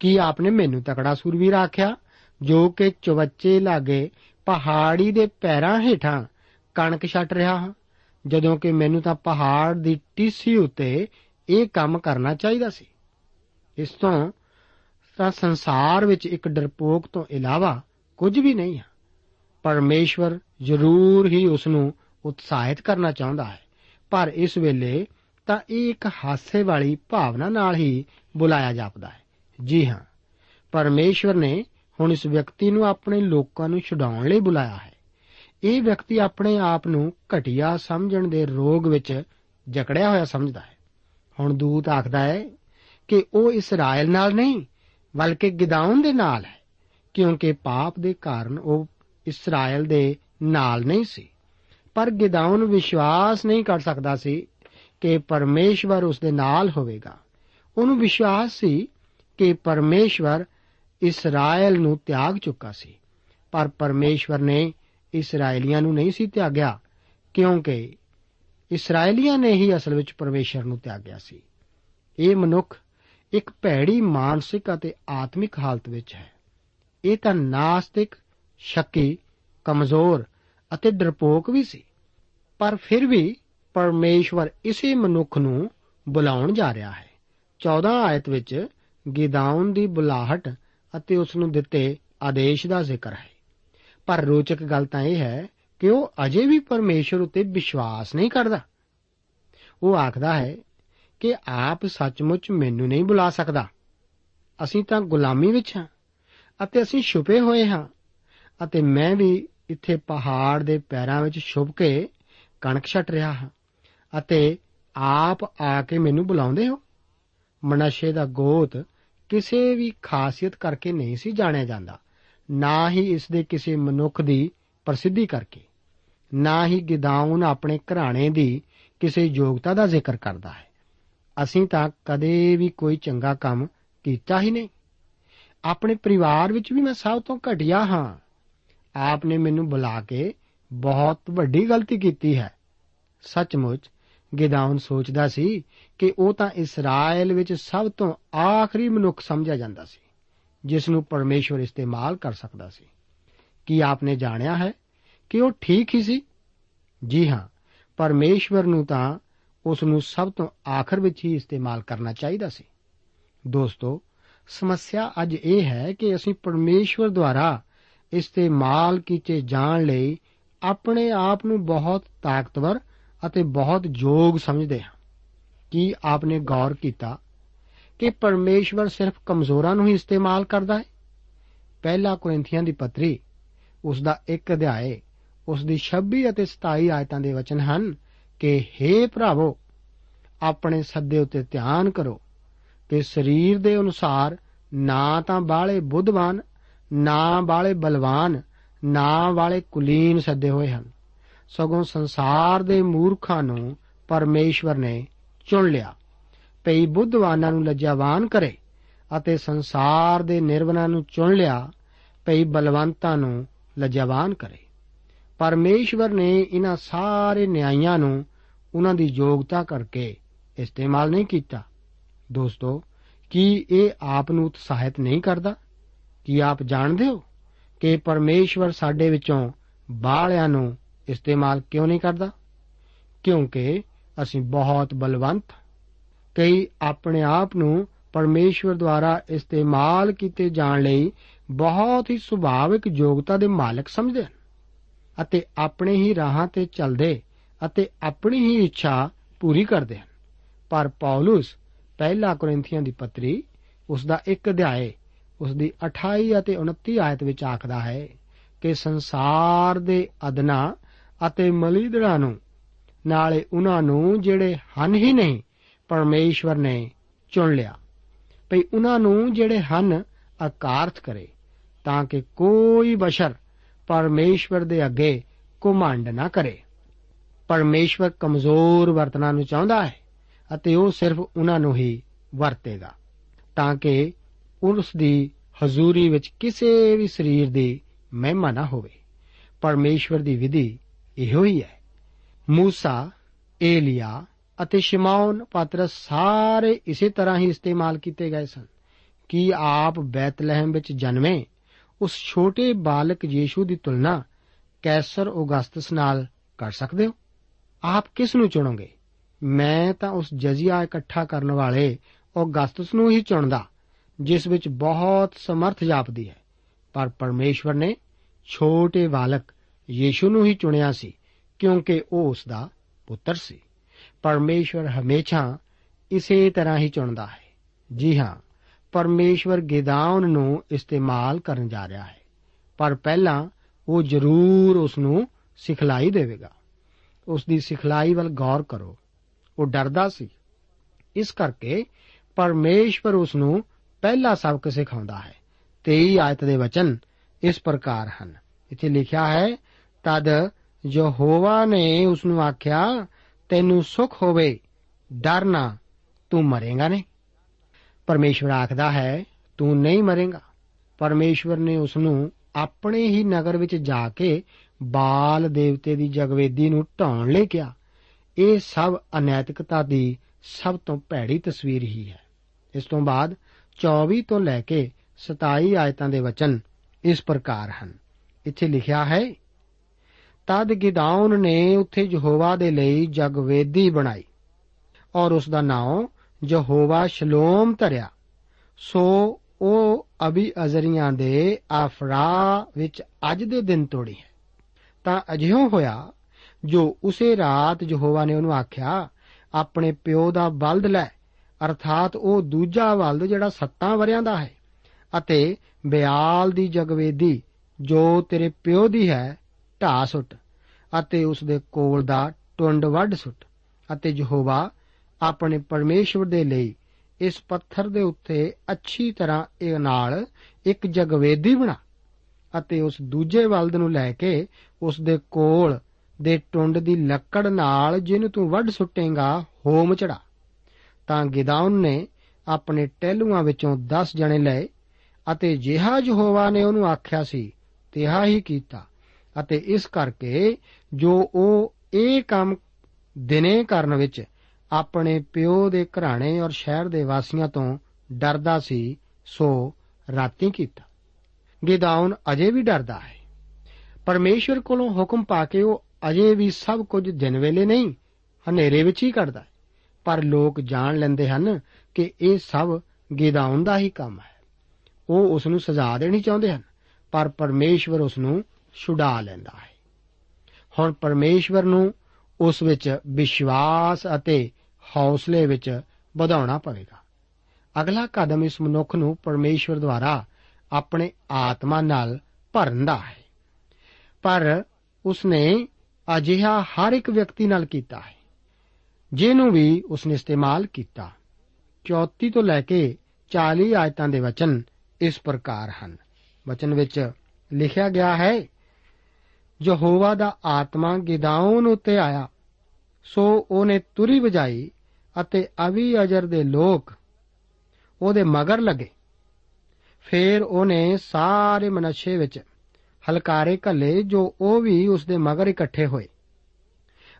ਕੀ ਆਪਨੇ ਮੈਨੂੰ ਤਕੜਾ ਸੂਰਵੀਰ ਆਖਿਆ? ਜੋ ਕਿ ਚਵੱਚੇ ਲਾਗੇ ਪਹਾੜੀ ਦੇ ਪੈਰਾਂ ਹੇਠਾਂ ਕਣਕ ਛੱਟ ਰਿਹਾ ਹਾਂ। ਜਦੋਂ ਕਿ ਮੈਨੂੰ ਤਾਂ ਪਹਾੜ ਦੀ ਟੀਸੀ ਉੱਤੇ ਇਹ ਕੰਮ ਕਰਨਾ ਚਾਹੀਦਾ ਸੀ। ਇਸ ਤੋਂ ਤਾਂ ਸੰਸਾਰ ਵਿੱਚ ਇੱਕ ਡਰਪੋਕ ਤੋਂ ਇਲਾਵਾ ਕੁਝ ਵੀ ਨਹੀਂ ਹੈ। ਪਰਮੇਸ਼ਵਰ ਜ਼ਰੂਰ ਹੀ ਉਸ ਨੂੰ ਉਤਸ਼ਾਹਿਤ ਕਰਨਾ ਚਾਹੁੰਦਾ ਹੈ। ਪਰ ਇਸ ਵੇਲੇ ਤਾਂ ਇਹ ਇੱਕ ਹਾਸੇ ਵਾਲੀ ਭਾਵਨਾ ਨਾਲ ਹੀ ਬੁਲਾਇਆ ਜਾਪਦਾ ਹੈ। ਜੀ ਹਾਂ, ਪਰਮੇਸ਼ਵਰ ਨੇ ਹੁਣ ਇਸ ਵਿਅਕਤੀ ਨੂੰ ਆਪਣੇ ਲੋਕਾਂ ਨੂੰ ਛੁਡਾਉਣ ਲਈ ਬੁਲਾਇਆ ਹੈ। ਇਹ ਵਿਅਕਤੀ ਆਪਣੇ ਆਪ ਨੂੰ ਘਟੀਆ ਸਮਝਣ ਦੇ ਰੋਗ ਵਿੱਚ ਜਕੜਿਆ ਹੋਇਆ ਸਮਝਦਾ ਹੈ। ਹੁਣ ਦੂਤ ਆਖਦਾ ਹੈ ਕਿ ਉਹ ਇਸਰਾਇਲ ਨਾਲ ਨਹੀਂ, ਬਲਕਿ ਗਿਦਾਉਨ ਦੇ ਨਾਲ ਹੈ, ਕਿਉਂਕਿ ਪਾਪ ਦੇ ਕਾਰਨ ਉਹ ਇਸਰਾਇਲ ਦੇ ਨਾਲ ਨਹੀਂ ਸੀ। ਪਰ ਗਿਦਾਉਨ ਵਿਸ਼ਵਾਸ ਨਹੀਂ ਕਰ ਸਕਦਾ ਸੀ ਕਿ ਪਰਮੇਸ਼ਵਰ ਉਸ ਦੇ ਨਾਲ ਹੋਵੇਗਾ। ਉਹਨੂੰ ਵਿਸ਼ਵਾਸ ਸੀ ਕਿ ਪਰਮੇਸ਼ਵਰ ਇਸਰਾਇਲ ਨੂੰ ਤਿਆਗ ਚੁੱਕਾ ਸੀ। ਪਰ ਪਰਮੇਸ਼ਵਰ ਨੇ ਇਸرائیਲੀਆਂ ਨੂੰ ਨਹੀਂ ਸੀ ਤਿਆਗਿਆ, ਕਿਉਂਕਿ ਇਸرائیਲੀਆਂ ਨੇ ਹੀ ਅਸਲ ਵਿੱਚ ਪਰਮੇਸ਼ਰ ਨੂੰ ਤਿਆਗਿਆ ਸੀ। ਇਹ ਮਨੁੱਖ ਇੱਕ ਭੈੜੀ ਮਾਨਸਿਕ ਅਤੇ ਆਤਮਿਕ ਹਾਲਤ ਵਿੱਚ ਹੈ। ਇਹ ਤਾਂ ਨਾਸਤਿਕ, ਸ਼ੱਕੀ, ਕਮਜ਼ੋਰ ਅਤੇ ਡਰਪੋਕ ਵੀ ਸੀ। ਪਰ ਫਿਰ ਵੀ ਪਰਮੇਸ਼ਵਰ ਇਸੇ ਮਨੁੱਖ ਨੂੰ ਬੁਲਾਉਣ ਜਾ ਰਿਹਾ ਹੈ। 14 ਆਇਤ ਵਿੱਚ ਗਿਦਾਉਨ ਦੀ ਬੁਲਾਹਟ ਅਤੇ ਉਸ ਨੂੰ ਦਿੱਤੇ ਆਦੇਸ਼ ਦਾ ਜ਼ਿਕਰ ਹੈ। ਪਰ ਰੋਚਕ ਗੱਲ ਤਾਂ ਇਹ ਹੈ ਕਿ ਉਹ ਅਜੇ ਵੀ ਪਰਮੇਸ਼ਰ ਉਤੇ ਵਿਸ਼ਵਾਸ ਨਹੀਂ ਕਰਦਾ। ਉਹ ਆਖਦਾ ਹੈ ਕਿ ਆਪ ਸੱਚਮੁੱਚ ਮੈਨੂੰ ਨਹੀਂ ਬੁਲਾ ਸਕਦਾ। ਅਸੀਂ ਤਾਂ ਗੁਲਾਮੀ ਵਿੱਚ ਹਾਂ ਅਤੇ ਅਸੀਂ ਛੁਪੇ ਹੋਏ ਹਾਂ ਅਤੇ ਮੈਂ ਵੀ ਇੱਥੇ ਪਹਾੜ ਦੇ ਪੈਰਾਂ ਵਿੱਚ ਛੁਪ ਕੇ ਕਣਕ ਛੱਟ ਰਿਹਾ ਹਾਂ। ਅਤੇ ਆਪ ਆ ਕੇ ਮੈਨੂੰ ਬੁਲਾਉਂਦੇ ਹੋ? ਮਨਸ਼ੇ ਦਾ ਗੋਤ ਕਿਸੇ ਵੀ ਖਾਸੀਅਤ ਕਰਕੇ ਨਹੀਂ ਸੀ ਜਾਣਿਆ ਜਾਂਦਾ। ਨਾ ਹੀ ਇਸ ਦੇ ਕਿਸੇ ਮਨੁੱਖ ਦੀ ਪ੍ਰਸਿੱਧੀ ਕਰਕੇ। ਨਾ ਹੀ ਗਿਦਾਉਨ ਆਪਣੇ ਘਰਾਣੇ ਦੀ ਕਿਸੇ ਯੋਗਤਾ ਦਾ ਜ਼ਿਕਰ ਕਰਦਾ ਹੈ। ਅਸੀਂ ਤਾਂ ਕਦੇ ਵੀ ਕੋਈ ਚੰਗਾ ਕੰਮ ਕੀਤਾ ਹੀ ਨਹੀਂ। ਆਪਣੇ ਪਰਿਵਾਰ ਵਿੱਚ ਵੀ ਮੈਂ ਸਭ ਤੋਂ ਘਟੀਆ ਹਾਂ। ਆਪ ਨੇ ਮੈਨੂੰ ਬੁਲਾ ਕੇ ਬਹੁਤ ਵੱਡੀ ਗਲਤੀ ਕੀਤੀ ਹੈ। ਸੱਚਮੁੱਚ ਗਿਦਾਉਨ ਸੋਚਦਾ ਸੀ ਕਿ ਉਹ ਤਾਂ ਇਸਰਾਇਲ ਵਿੱਚ ਸਭ ਤੋਂ ਆਖਰੀ ਮਨੁੱਖ ਸਮਝਿਆ ਜਾਂਦਾ ਸੀ, ਜਿਸ ਨੂੰ ਪਰਮੇਸ਼ਵਰ ਇਸਤੇਮਾਲ ਕਰ ਸਕਦਾ ਸੀ। ਕੀ ਆਪਨੇ ਜਾਣਿਆ ਹੈ ਕਿ ਉਹ ਠੀਕ ਹੀ ਸੀ? ਜੀ ਹਾਂ, ਪਰਮੇਸ਼ਵਰ ਨੂੰ ਤਾਂ ਉਸ ਨੂੰ ਸਭ ਤੋਂ ਆਖਰ ਵਿੱਚ ਹੀ ਇਸਤੇਮਾਲ ਕਰਨਾ ਚਾਹੀਦਾ ਸੀ। ਦੋਸਤੋ, ਸਮੱਸਿਆ ਅੱਜ ਇਹ ਹੈ ਕਿ ਅਸੀਂ ਪਰਮੇਸ਼ਵਰ ਦੁਆਰਾ ਇਸਤੇਮਾਲ ਕੀਤੇ ਜਾਣ ਲਈ ਆਪਣੇ ਆਪ ਨੂੰ ਬਹੁਤ ਤਾਕਤਵਰ ਅਤੇ ਬਹੁਤ ਯੋਗ ਸਮਝਦੇ ਹਾਂ। ਕੀ ਆਪਨੇ ਗੌਰ ਕੀਤਾ ਕਿ ਪਰਮੇਸ਼ਵਰ ਸਿਰਫ ਕਮਜ਼ੋਰਾਂ ਨੂੰ ਹੀ ਇਸਤੇਮਾਲ ਕਰਦਾ ਹੈ? ਪਹਿਲਾ ਕੋਰਿੰਥੀਆਂ ਦੀ ਪੱਤਰੀ ਉਸ ਦਾ ਇੱਕ ਅਧਿਆਏ ਉਸ ਦੀ 26 ਅਤੇ 27 ਆਇਤਾਂ ਦੇ ਵਚਨ ਹਨ ਕਿ हे ਭਰਾਵੋ, ਆਪਣੇ ਸੱਦੇ ਉਤੇ ਧਿਆਨ ਕਰੋ ਕਿ ਸਰੀਰ ਦੇ ਅਨੁਸਾਰ ਨਾ ਤਾਂ ਬਾਲੇ ਬੁੱਧਵਾਨ ਨਾ ਬਾਲੇ ਬਲਵਾਨ, ਨਾ ਵਾਲੇ ਕੁਲੀਨ ਸੱਦੇ ਹੋਏ ਹਨ। ਸਗੋਂ ਸੰਸਾਰ ਦੇ ਮੂਰਖਾਂ ਨੂੰ ਪਰਮੇਸ਼ਵਰ ਨੇ ਚੁਣ ਲਿਆ। ਪਈ ਬੁੱਧਵਾਨਾਂ ਨੂੰ ਲੱਜਾਵਾਨ ਕਰੇ ਅਤੇ ਸੰਸਾਰ ਦੇ ਨਿਰਵਨਾਂ ਨੂੰ ਚੁਣ ਲਿਆ ਪਈ ਬਲਵੰਤਾਂ ਨੂੰ ਲੱਜਾਵਾਨ ਕਰੇ। ਪਰਮੇਸ਼ਵਰ ਨੇ ਇਹਨਾਂ ਸਾਰੇ ਨਿਆਂਇਆਂ ਨੂੰ ਉਹਨਾਂ ਦੀ ਯੋਗਤਾ ਕਰਕੇ ਇਸਤੇਮਾਲ ਨਹੀਂ ਕੀਤਾ। ਦੋਸਤੋ, ਕੀ ਇਹ ਆਪ ਨੂੰ ਉਤਸ਼ਾਹਿਤ ਨਹੀਂ ਕਰਦਾ? ਕੀ ਆਪ ਜਾਣਦੇ ਹੋ ਕਿ ਪਰਮੇਸ਼ਵਰ ਸਾਡੇ ਵਿੱਚੋਂ ਬਾਹਲਿਆਂ ਨੂੰ ਇਸਤੇਮਾਲ ਕਿਉਂ ਨਹੀਂ ਕਰਦਾ? ਕਿਉਂਕਿ ਅਸੀਂ ਬਹੁਤ ਬਲਵੰਤ। ਕਈ ਆਪਣੇ ਆਪ ਨੂੰ ਪਰਮੇਸ਼ਵਰ ਦੁਆਰਾ ਇਸਤੇਮਾਲ ਕੀਤੇ ਜਾਣ ਲਈ ਬਹੁਤ ਹੀ ਸੁਭਾਵਿਕ ਯੋਗਤਾ ਦੇ ਮਾਲਕ ਸਮਝਦੇ ਹਨ ਅਤੇ ਆਪਣੇ ਹੀ ਰਾਹਾਂ ਤੇ ਚੱਲਦੇ ਅਤੇ ਆਪਣੀ ਹੀ ਇੱਛਾ ਪੂਰੀ ਕਰਦੇ ਹਨ। ਪਰ ਪੌਲਸ ਪਹਿਲਾ ਕੋਰਿੰਥੀਆਂ ਦੀ ਪੱਤਰੀ ਉਸ ਦਾ ਇੱਕ ਅਧਿਆਏ ਉਸ ਦੀ 28 ਅਤੇ 29 ਆਇਤ ਵਿੱਚ ਆਖਦਾ ਹੈ ਕਿ ਸੰਸਾਰ ਦੇ ਅਦਨਾ ਅਤੇ ਮਲੀਦੜਾ ਨੂੰ, ਨਾਲੇ ਉਹਨਾਂ ਨੂੰ ਜਿਹੜੇ ਹਨ ਹੀ ਨਹੀਂ, ਪਰਮੇਸ਼ਵਰ ਨੇ ਚੁਣ ਲਿਆ। ਭਈ ਉਹਨਾਂ ਨੂੰ ਜਿਹੜੇ ਹਨ, ਅਕਾਰਥ ਕਰੇ, ਤਾਂ ਕਿ ਕੋਈ ਬਸ਼ਰ ਪਰਮੇਸ਼ਵਰ ਦੇ ਅੱਗੇ ਘੁਮੰਡ ਨਾ ਕਰੇ। ਪਰਮੇਸ਼ਵਰ ਕਮਜ਼ੋਰ ਵਰਤਨਾਂ ਨੂੰ ਚਾਹੁੰਦਾ ਹੈ, ਅਤੇ ਉਹ ਸਿਰਫ ਉਹਨਾਂ ਨੂੰ ਹੀ ਵਰਤੇਗਾ, ਤਾਂ ਕਿ ਉਸ ਦੀ ਹਜ਼ੂਰੀ ਵਿੱਚ ਕਿਸੇ ਵੀ ਸਰੀਰ ਦੀ ਮਹਿਮਾ ਨਾ ਹੋਵੇ। ਪਰਮੇਸ਼ਵਰ ਦੀ ਵਿਧੀ ਇਹੋ ਹੀ ਹੈ। ਮੂਸਾ, ਏਲੀਆ ਅਤੇ ਸ਼ਿਮੌਨ ਪਾਤਰਸ ਸਾਰੇ ਇਸੇ ਤਰ੍ਹਾਂ ਹੀ ਇਸਤੇਮਾਲ ਕੀਤੇ ਗਏ ਸਨ ਕਿ ਆਪ ਬੈਤਲਹਿਮ ਵਿੱਚ ਜਨਮੇ, ਉਸ ਛੋਟੇ ਬਾਲਕ ਯੀਸ਼ੂ ਦੀ ਤੁਲਨਾ ਕੈਸਰ ਔਗਸਤਸ ਨਾਲ ਕਰ ਸਕਦੇ ਹੋ? ਆਪ ਕਿਸ ਨੂੰ ਚੁਣੋਗੇ? ਮੈਂ ਤਾਂ ਉਸ ਜਜ਼ੀਆ ਇਕੱਠਾ ਕਰਨ ਵਾਲੇ ਔਗਸਤਸ ਨੂੰ ਹੀ ਚੁਣਦਾ। ਜਿਸ ਵਿੱਚ ਬਹੁਤ ਸਮਰਥ ਜਾਪਦੀ ਹੈ। ਪਰ ਪਰਮੇਸ਼ਵਰ ਨੇ ਛੋਟੇ ਬਾਲਕ ਯੀਸ਼ੂ ਨੂੰ ਹੀ ਚੁਣਿਆ ਸੀ, ਕਿਉਂਕਿ ਉਹ ਉਸ ਦਾ ਪੁੱਤਰ ਸੀ। ਪਰਮੇਸ਼ਵਰ ਹਮੇਸ਼ਾ ਇਸੇ ਤਰ੍ਹਾਂ ਹੀ ਚੁਣਦਾ ਹੈ। ਜੀ ਹਾਂ, ਪਰਮੇਸ਼ਵਰ ਗਿਦਾਉਨ ਨੂੰ ਇਸਤੇਮਾਲ ਕਰਨ ਜਾ ਰਿਹਾ ਹੈ, ਪਰ ਪਹਿਲਾਂ ਉਹ ਜ਼ਰੂਰ ਉਸ ਨੂੰ ਸਿਖਲਾਈ ਦੇਵੇਗਾ। ਉਸ ਦੀ ਸਿਖਲਾਈ ਵੱਲ ਗੌਰ ਕਰੋ। ਉਹ ਡਰਦਾ ਸੀ। ਇਸ ਕਰਕੇ ਪਰਮੇਸ਼ਵਰ ਉਸ ਨੂੰ ਪਹਿਲਾ ਸਬਕ ਸਿਖਾਉਂਦਾ ਹੈ। 23 ਆਇਤ ਦੇ ਵਚਨ ਇਸ ਪ੍ਰਕਾਰ ਹਨ। ਇੱਥੇ ਲਿਖਿਆ ਹੈ, ਤਦ ਯਹੋਵਾ ਨੇ ਉਸ ਨੂੰ ਆਖਿਆ, ਤੈਨੂੰ ਸੁਖ ਹੋਵੇ, ਡਰ ਨਾ, ਤੂੰ ਮਰੇਗਾ ਨਹੀਂ। ਪਰਮੇਸ਼ਵਰ ਆਖਦਾ ਹੈ, ਤੂੰ ਨਹੀਂ ਮਰੇਗਾ। ਪਰਮੇਸ਼ਵਰ ਨੇ ਉਸ ਨੂੰ ਆਪਣੇ ਹੀ ਨਗਰ ਵਿੱਚ ਜਾ ਕੇ ਬਾਲ ਦੇਵਤੇ ਦੀ ਜਗਵੇਦੀ ਨੂੰ ਢਾਉਣ ਲਈ ਕਿਹਾ। ਇਹ ਸਭ ਅਨੈਤਿਕਤਾ ਦੀ ਸਭ ਤੋਂ ਭੈੜੀ ਤਸਵੀਰ ਹੀ ਹੈ। ਇਸ ਤੋਂ ਬਾਅਦ 24 ਤੋਂ ਲੈ ਕੇ 27 ਆਇਤਾਂ ਦੇ ਵਚਨ ਇਸ ਪ੍ਰਕਾਰ ਹਨ। ਇੱਥੇ ਲਿਖਿਆ ਹੈ, ਤਦ ਗਿਦਾਉਨ ਨੇ ਉੱਥੇ ਯਹੋਵਾ ਦੇ ਲਈ ਜਗਵੇਦੀ ਬਣਾਈ ਔਰ ਉਸ ਦਾ ਨਾਮ ਯਹੋਵਾ ਸ਼ਲੋਮ ਧਰਿਆ। ਸੋ ਉਹ ਅਬੀ ਅਜ਼ਰੀਆਂ ਦੇ ਆਫਰਾ ਵਿੱਚ ਅੱਜ ਦੇ ਦਿਨ ਤੋੜੀ ਹੈ। ਤਾਂ ਅਜਿਹੋ ਹੋਇਆ, ਜੋ ਉਸੇ ਰਾਤ ਯਹੋਵਾ ਨੇ ਉਹਨੂੰ ਆਖਿਆ, ਆਪਣੇ ਪਿਓ ਦਾ ਬਲਦ ਲੈ ਅਰਥਾਤ ਉਹ ਦੂਜਾ ਬਲਦ ਜਿਹੜਾ 7 ਵਰਿਆਂ ਦਾ ਹੈ ਅਤੇ ਬਿਆਲ ਦੀ ਜਗਵੇਦੀ ਜੋ ਤੇਰੇ ਪਿਓ ਦੀ ਹੈ ਢਾ ਸੁੱਟ ਅਤੇ ਉਸ ਦੇ ਕੋਲ ਦਾ ਟੁੰਡ ਵੱਢ ਸੁੱਟ ਅਤੇ ਯਹੋਵਾ ਆਪਣੇ ਪਰਮੇਸ਼ਵਰ ਦੇ ਲਈ ਇਸ ਪੱਥਰ ਦੇ ਉੱਤੇ ਅੱਛੀ ਤਰ੍ਹਾਂ ਇਹ ਨਾਲ ਇੱਕ ਜਗਵੇਦੀ ਬਣਾ ਅਤੇ ਉਸ ਦੂਜੇ ਬਲਦ ਨੂੰ ਲੈ ਕੇ ਉਸ ਦੇ ਕੋਲ ਦੇ ਟੁੰਡ ਦੀ ਲੱਕੜ ਨਾਲ ਜਿਹਨੂੰ ਤੂੰ ਵੱਢ ਸੁੱਟੇਗਾ, ਹੋਮ ਚੜਾ ਤਾਂ ਗਿਦਾਉਨ ਨੇ ਆਪਣੇ ਟਹਿਲੂਆਂ ਵਿੱਚੋਂ 10 ਜਣੇ ਲਏ ਅਤੇ ਜਿਹਾ ਯਹੋਵਾ ਨੇ ਉਹਨੂੰ ਆਖਿਆ ਸੀ, ਤਿਹਾ ਹੀ ਕੀਤਾ। ਅਤੇ ਇਸ ਕਰਕੇ ਜੋ ਉਹ ਇਹ ਕੰਮ ਦਿਨੇ ਕਰਨ ਵਿੱਚ ਆਪਣੇ ਪਿਓ ਦੇ ਘਰਾਣੇ ਔਰ ਸ਼ਹਿਰ ਦੇ ਵਾਸੀਆਂ ਤੋਂ ਡਰਦਾ ਸੀ, ਸੋ ਰਾਤੀ ਕੀਤਾ। ਗਿਦਾਉਨ ਅਜੇ ਵੀ ਡਰਦਾ ਹੈ। ਪਰਮੇਸ਼ਵਰ ਕੋਲੋਂ ਹੁਕਮ ਪਾ ਕੇ ਉਹ ਅਜੇ ਵੀ ਸਭ ਕੁਝ ਦਿਨ ਵੇਲੇ ਨਹੀਂ, ਹਨੇਰੇ ਵਿੱਚ ਹੀ ਕਰਦਾ ਹੈ। ਪਰ ਲੋਕ ਜਾਣ ਲੈਂਦੇ ਹਨ ਕਿ ਇਹ ਸਭ ਗਿਦਾਉਨ ਦਾ ਹੀ ਕੰਮ ਹੈ। ਉਹ ਉਸ ਨੂੰ ਸਜ਼ਾ ਦੇਣੀ ਚਾਹੁੰਦੇ ਹਨ, ਪਰ ਪਰਮੇਸ਼ਵਰ ਉਸ ਨੂੰ ਛੁਡਾ ਲੈਂਦਾ ਹੈ। ਹੁਣ ਪਰਮੇਸ਼ਵਰ ਨੂੰ ਉਸ ਵਿੱਚ ਵਿਸ਼ਵਾਸ ਅਤੇ ਹੌਸਲੇ ਵਿੱਚ ਵਧਾਉਣਾ ਪਵੇਗਾ। ਅਗਲਾ ਕਦਮ ਇਸ ਮਨੁੱਖ ਨੂੰ ਪਰਮੇਸ਼ਵਰ ਦੁਆਰਾ ਆਪਣੇ ਆਤਮਾ ਨਾਲ ਭਰਨ ਦਾ ਹੈ। ਪਰ ਉਸਨੇ ਅਜਿਹਾ ਹਰ ਇੱਕ ਵਿਅਕਤੀ ਨਾਲ ਕੀਤਾ ਹੈ। ਜਿਹਨੂੰ ਵੀ ਉਸਨੇ ਇਸਤੇਮਾਲ ਕੀਤਾ। 34 ਤੋਂ ਲੈ ਕੇ 40 ਆਇਤਾਂ ਦੇ ਵਚਨ ਇਸ ਪ੍ਰਕਾਰ ਹਨ। ਵਚਨ ਵਿੱਚ ਲਿਖਿਆ ਗਿਆ ਹੈ, ਯਹੋਵਾ ਦਾ ਆਤਮਾ ਗਿਦਾਉਨ ਉੱਤੇ ਆਇਆ। ਸੋ ਉਹਨੇ ਤੁਰੀ ਵਜਾਈ ਅਤੇ ਅਵੀ ਅਜਰ ਦੇ ਲੋਕ ਉਹਦੇ ਮਗਰ ਲੱਗੇ। ਫਿਰ ਉਹਨੇ ਸਾਰੇ ਮਨਸ਼ੇ ਵਿੱਚ ਹਲਕਾਰੇ ਘੱਲੇ ਜੋ ਉਹ ਵੀ ਉਸ ਦੇ ਮਗਰ ਇਕੱਠੇ ਹੋਏ।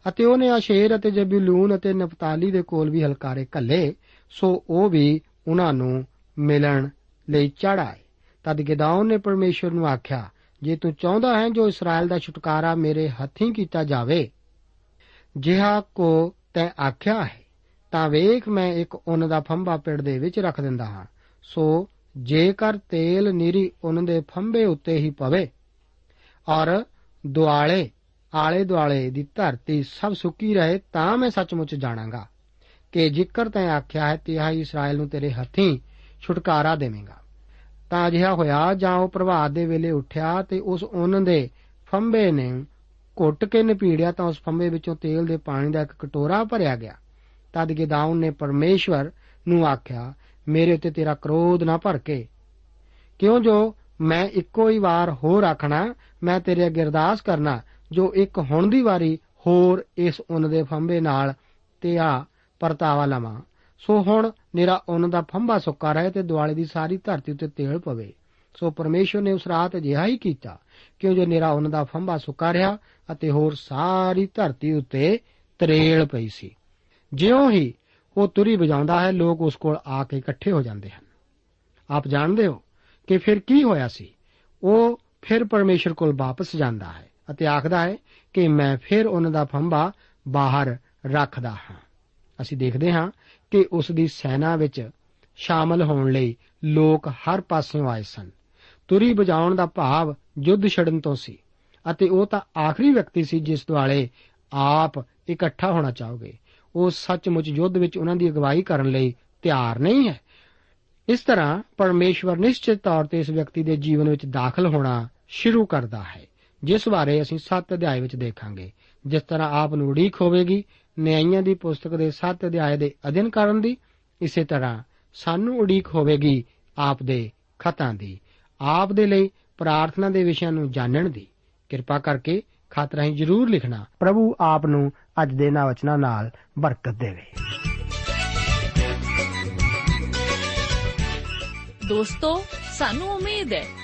ਅਤੇ ਉਹਨੇ ਆਸ਼ੇਰ ਅਤੇ ਜਬੂਲੂਨ ਅਤੇ ਨਫਤਾਲੀ ਦੇ ਕੋਲ ਵੀ ਹਲਕਾਰੇ ਘੱਲੇ, ਸੋ ਉਹ ਵੀ ਉਹਨਾਂ ਨੂੰ ਮਿਲਣ ਲਈ ਚੜਾਏ ਤਦ ਗਿਦਾਉਨ ਨੇ ਪਰਮੇਸ਼ਵਰ ਨੂੰ ਆਖਿਆ, ਜੇ ਤੂੰ ਚਾਹੁੰਦਾ ਹੈ ਜੋ ਇਸਰਾਇਲ ਦਾ ਛੁਟਕਾਰਾ ਮੇਰੇ ਹੱਥੀਂ ਕੀਤਾ ਜਾਵੇ, ਜਿਹਾ ਕੋ ਤੈ ਆਖਿਆ ਹੈ, ਤਾਂ ਵੇਖ ਮੈਂ ਇੱਕ ਉਹਨਾਂ ਦਾ ਫੰਬਾ ਪਿੜ ਦੇ ਵਿੱਚ ਰੱਖ ਦਿੰਦਾ ਹਾਂ। ਸੋ ਜੇਕਰ ਤੇਲ ਨੀਰੀ ਉਹਨਾਂ ਦੇ ਫੰਬੇ ਉੱਤੇ ਹੀ ਪਵੇ ਔਰ ਦੁਆਲੇ ਆਲੇ ਦੁਆਲੇ ਦੀ ਧਰਤੀ ਸਭ ਸੁੱਕੀ ਰਹੇ ਤਾਂ ਮੈਂ ਸੱਚਮੁੱਚ ਜਾਣਾਂਗਾ ਕਿ ਜਿਕਰ ਤੈਂ ਆਖਿਆ ਹੈ, ਤਿਹਾ ਇਸਰਾਇਲ ਨੂੰ ਤੇਰੇ ਹੱਥੀਂ ਛੁਟਕਾਰਾ ਦੇਵੇਂਗਾ। ਤਾਂ ਅਜਿਹਾ ਹੋਇਆ, ਜਾਂ ਉਹ ਪ੍ਰਭਾਤ ਦੇ ਵੇਲੇ ਉੱਠਿਆ ਤੇ ਉਸ ਉਹਨਾਂ ਦੇ ਫੰਬੇ ਨੇ ਘੁੱਟ ਕੇ ਨਪੀੜਿਆ ਤਾਂ ਉਸ ਫੰਬੇ ਵਿੱਚੋਂ ਤੇਲ ਦੇ ਪਾਣੀ ਦਾ ਇੱਕ ਕਟੋਰਾ ਭਰਿਆ ਗਿਆ। ਤਦ ਗਿਦਾਉਨ ਨੇ ਪਰਮੇਸ਼ਵਰ ਨੂੰ ਆਖਿਆ, ਮੇਰੇ ਉੱਤੇ ਤੇਰਾ ਕ੍ਰੋਧ ਨਾ ਭਰ ਕੇ। ਕਿਉਂ ਜੋ ਮੈਂ ਇੱਕੋ ਹੀ ਵਾਰ ਹੋਰ ਆਖਣਾ, ਮੈਂ ਤੇਰੇ ਅੱਗੇ ਅਰਦਾਸ ਕਰਨਾ ਜੋ ਇੱਕ ਹੁਣ ਦੀ ਵਾਰੀ ਹੋਰ ਇਸ ਉੱਨ ਦੇ ਫੰਬੇ ਨਾਲ ਤੇ ਆ ਪਰਤਾਵਾ ਲਵਾਂ। ਸੋ ਹੁਣ ਮੇਰਾ ਉੱਨ ਦਾ ਫੰਬਾ ਸੁੱਕਾ ਰਹੇ ਤੇ ਦੁਆਲੇ ਦੀ ਸਾਰੀ ਧਰਤੀ ਉੱਤੇ ਤੇਲ ਪਵੇ। ਸੋ ਪਰਮੇਸ਼ਵਰ ਨੇ ਉਸ ਰਾਤ ਅਜਿਹਾ ਹੀ ਕੀਤਾ ਕਿਉਂ ਜੋ ਮੇਰਾ ਉੱਨ ਦਾ ਫੰਬਾ ਸੁੱਕਾ ਰਿਹਾ ਅਤੇ ਹੋਰ ਸਾਰੀ ਧਰਤੀ ਉੱਤੇ ਤਰੇਲ ਪਈ ਸੀ। ਜਿਉਂ ਹੀ ਉਹ ਤੁਰੀ ਵਜਾਉਂਦਾ ਹੈ, ਲੋਕ ਉਸ ਕੋਲ ਆ ਕੇ ਇਕੱਠੇ ਹੋ ਜਾਂਦੇ ਹਨ। ਆਪ ਜਾਣਦੇ ਹੋ ਕਿ ਫਿਰ ਕੀ ਹੋਇਆ ਸੀ? ਉਹ ਫਿਰ ਪਰਮੇਸ਼ਰ ਕੋਲ ਵਾਪਸ ਜਾਂਦਾ ਹੈ। ਅਤੇ ਆਖਦਾ ਹੈ ਕਿ ਮੈਂ ਫਿਰ ਉਹਨਾਂ ਦਾ ਫੰਬਾ ਬਾਹਰ ਰੱਖਦਾ ਹਾਂ। ਅਸੀਂ ਦੇਖਦੇ ਹਾਂ ਕਿ ਉਸ ਦੀ ਸੈਨਾ ਵਿੱਚ ਸ਼ਾਮਲ ਹੋਣ ਲਈ ਲੋਕ ਹਰ ਪਾਸਿਓਂ ਆਏ ਸਨ। ਤੁਰੀ ਵਜਾਉਣ ਦਾ ਭਾਵ ਯੁੱਧ ਛੜਨ ਤੋਂ ਸੀ ਅਤੇ ਉਹ ਤਾਂ ਆਖਰੀ ਵਿਅਕਤੀ ਸੀ ਜਿਸ ਦੁਆਲੇ ਆਪ ਇਕੱਠਾ ਹੋਣਾ ਚਾਹੋਗੇ। ਉਹ ਸੱਚਮੁੱਚ ਯੁੱਧ ਵਿੱਚ ਉਹਨਾਂ ਦੀ ਅਗਵਾਈ ਕਰਨ ਲਈ ਤਿਆਰ ਨਹੀਂ ਹੈ। ਇਸ ਤਰ੍ਹਾਂ ਪਰਮੇਸ਼ਵਰ ਨਿਸ਼ਚਿਤ ਤੌਰ ਤੇ ਇਸ ਵਿਅਕਤੀ ਦੇ ਜੀਵਨ ਵਿੱਚ ਦਾਖਲ ਹੋਣਾ ਸ਼ੁਰੂ ਕਰਦਾ ਹੈ। ਜਿਸ ਬਾਰੇ ਅਸੀਂ 7 ਅਧਿਆਏ ਵਿੱਚ ਦੇਖਾਂਗੇ, ਜਿਸ ਤਰ੍ਹਾਂ ਆਪ ਨੂੰ ਉਡੀਕ ਹੋਵੇਗੀ, ਨਿਆਂਇਆਂ ਦੀ ਪੁਸਤਕ ਦੇ 7 ਅਧਿਆਏ ਦੇ ਅਧਿਨ ਕਰਨ ਦੀ, ਇਸੇ ਤਰ੍ਹਾਂ ਸਾਨੂੰ ਉਡੀਕ ਹੋਵੇਗੀ ਆਪ ਦੇ ਖਤਾਂ ਦੀ, ਆਪ ਦੇ ਲਈ ਪ੍ਰਾਰਥਨਾ ਦੇ ਵਿਸ਼ਿਆਂ ਨੂੰ ਜਾਣਨ ਦੀ। ਕਿਰਪਾ ਕਰਕੇ ਖਤ ਰਾਹੀਂ ਜਰੂਰ ਲਿਖਣਾ। ਪ੍ਰਭੂ ਆਪ ਨੂੰ ਅੱਜ ਦੇ ਇਹਨਾਂ ਵਚਨਾਂ ਨਾਲ ਬਰਕਤ ਦੇਵੇ। ਦੋਸਤੋ, ਸਾਨੂੰ ਉਮੀਦ ਹੈ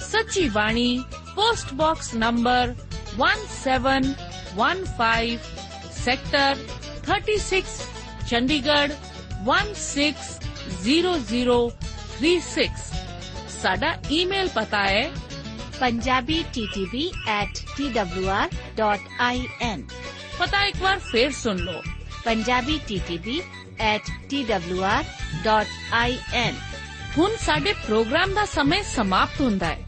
Sachi Bani post box number 1715 sector 36 Chandigarh 160036 ਸਾਡਾ ਈਮੇਲ ਪਤਾ ਹੈ punjabi.ttb@twr.in ਪਤਾ ਇੱਕ ਵਾਰ ਫੇਰ ਸੁਣ ਲਓ punjabi.ttb@twr.in ਹੁਣ ਸਾਡੇ ਪ੍ਰੋਗਰਾਮ ਦਾ ਸਮੇਂ ਸਮਾਪਤ ਹੁੰਦਾ ਹੈ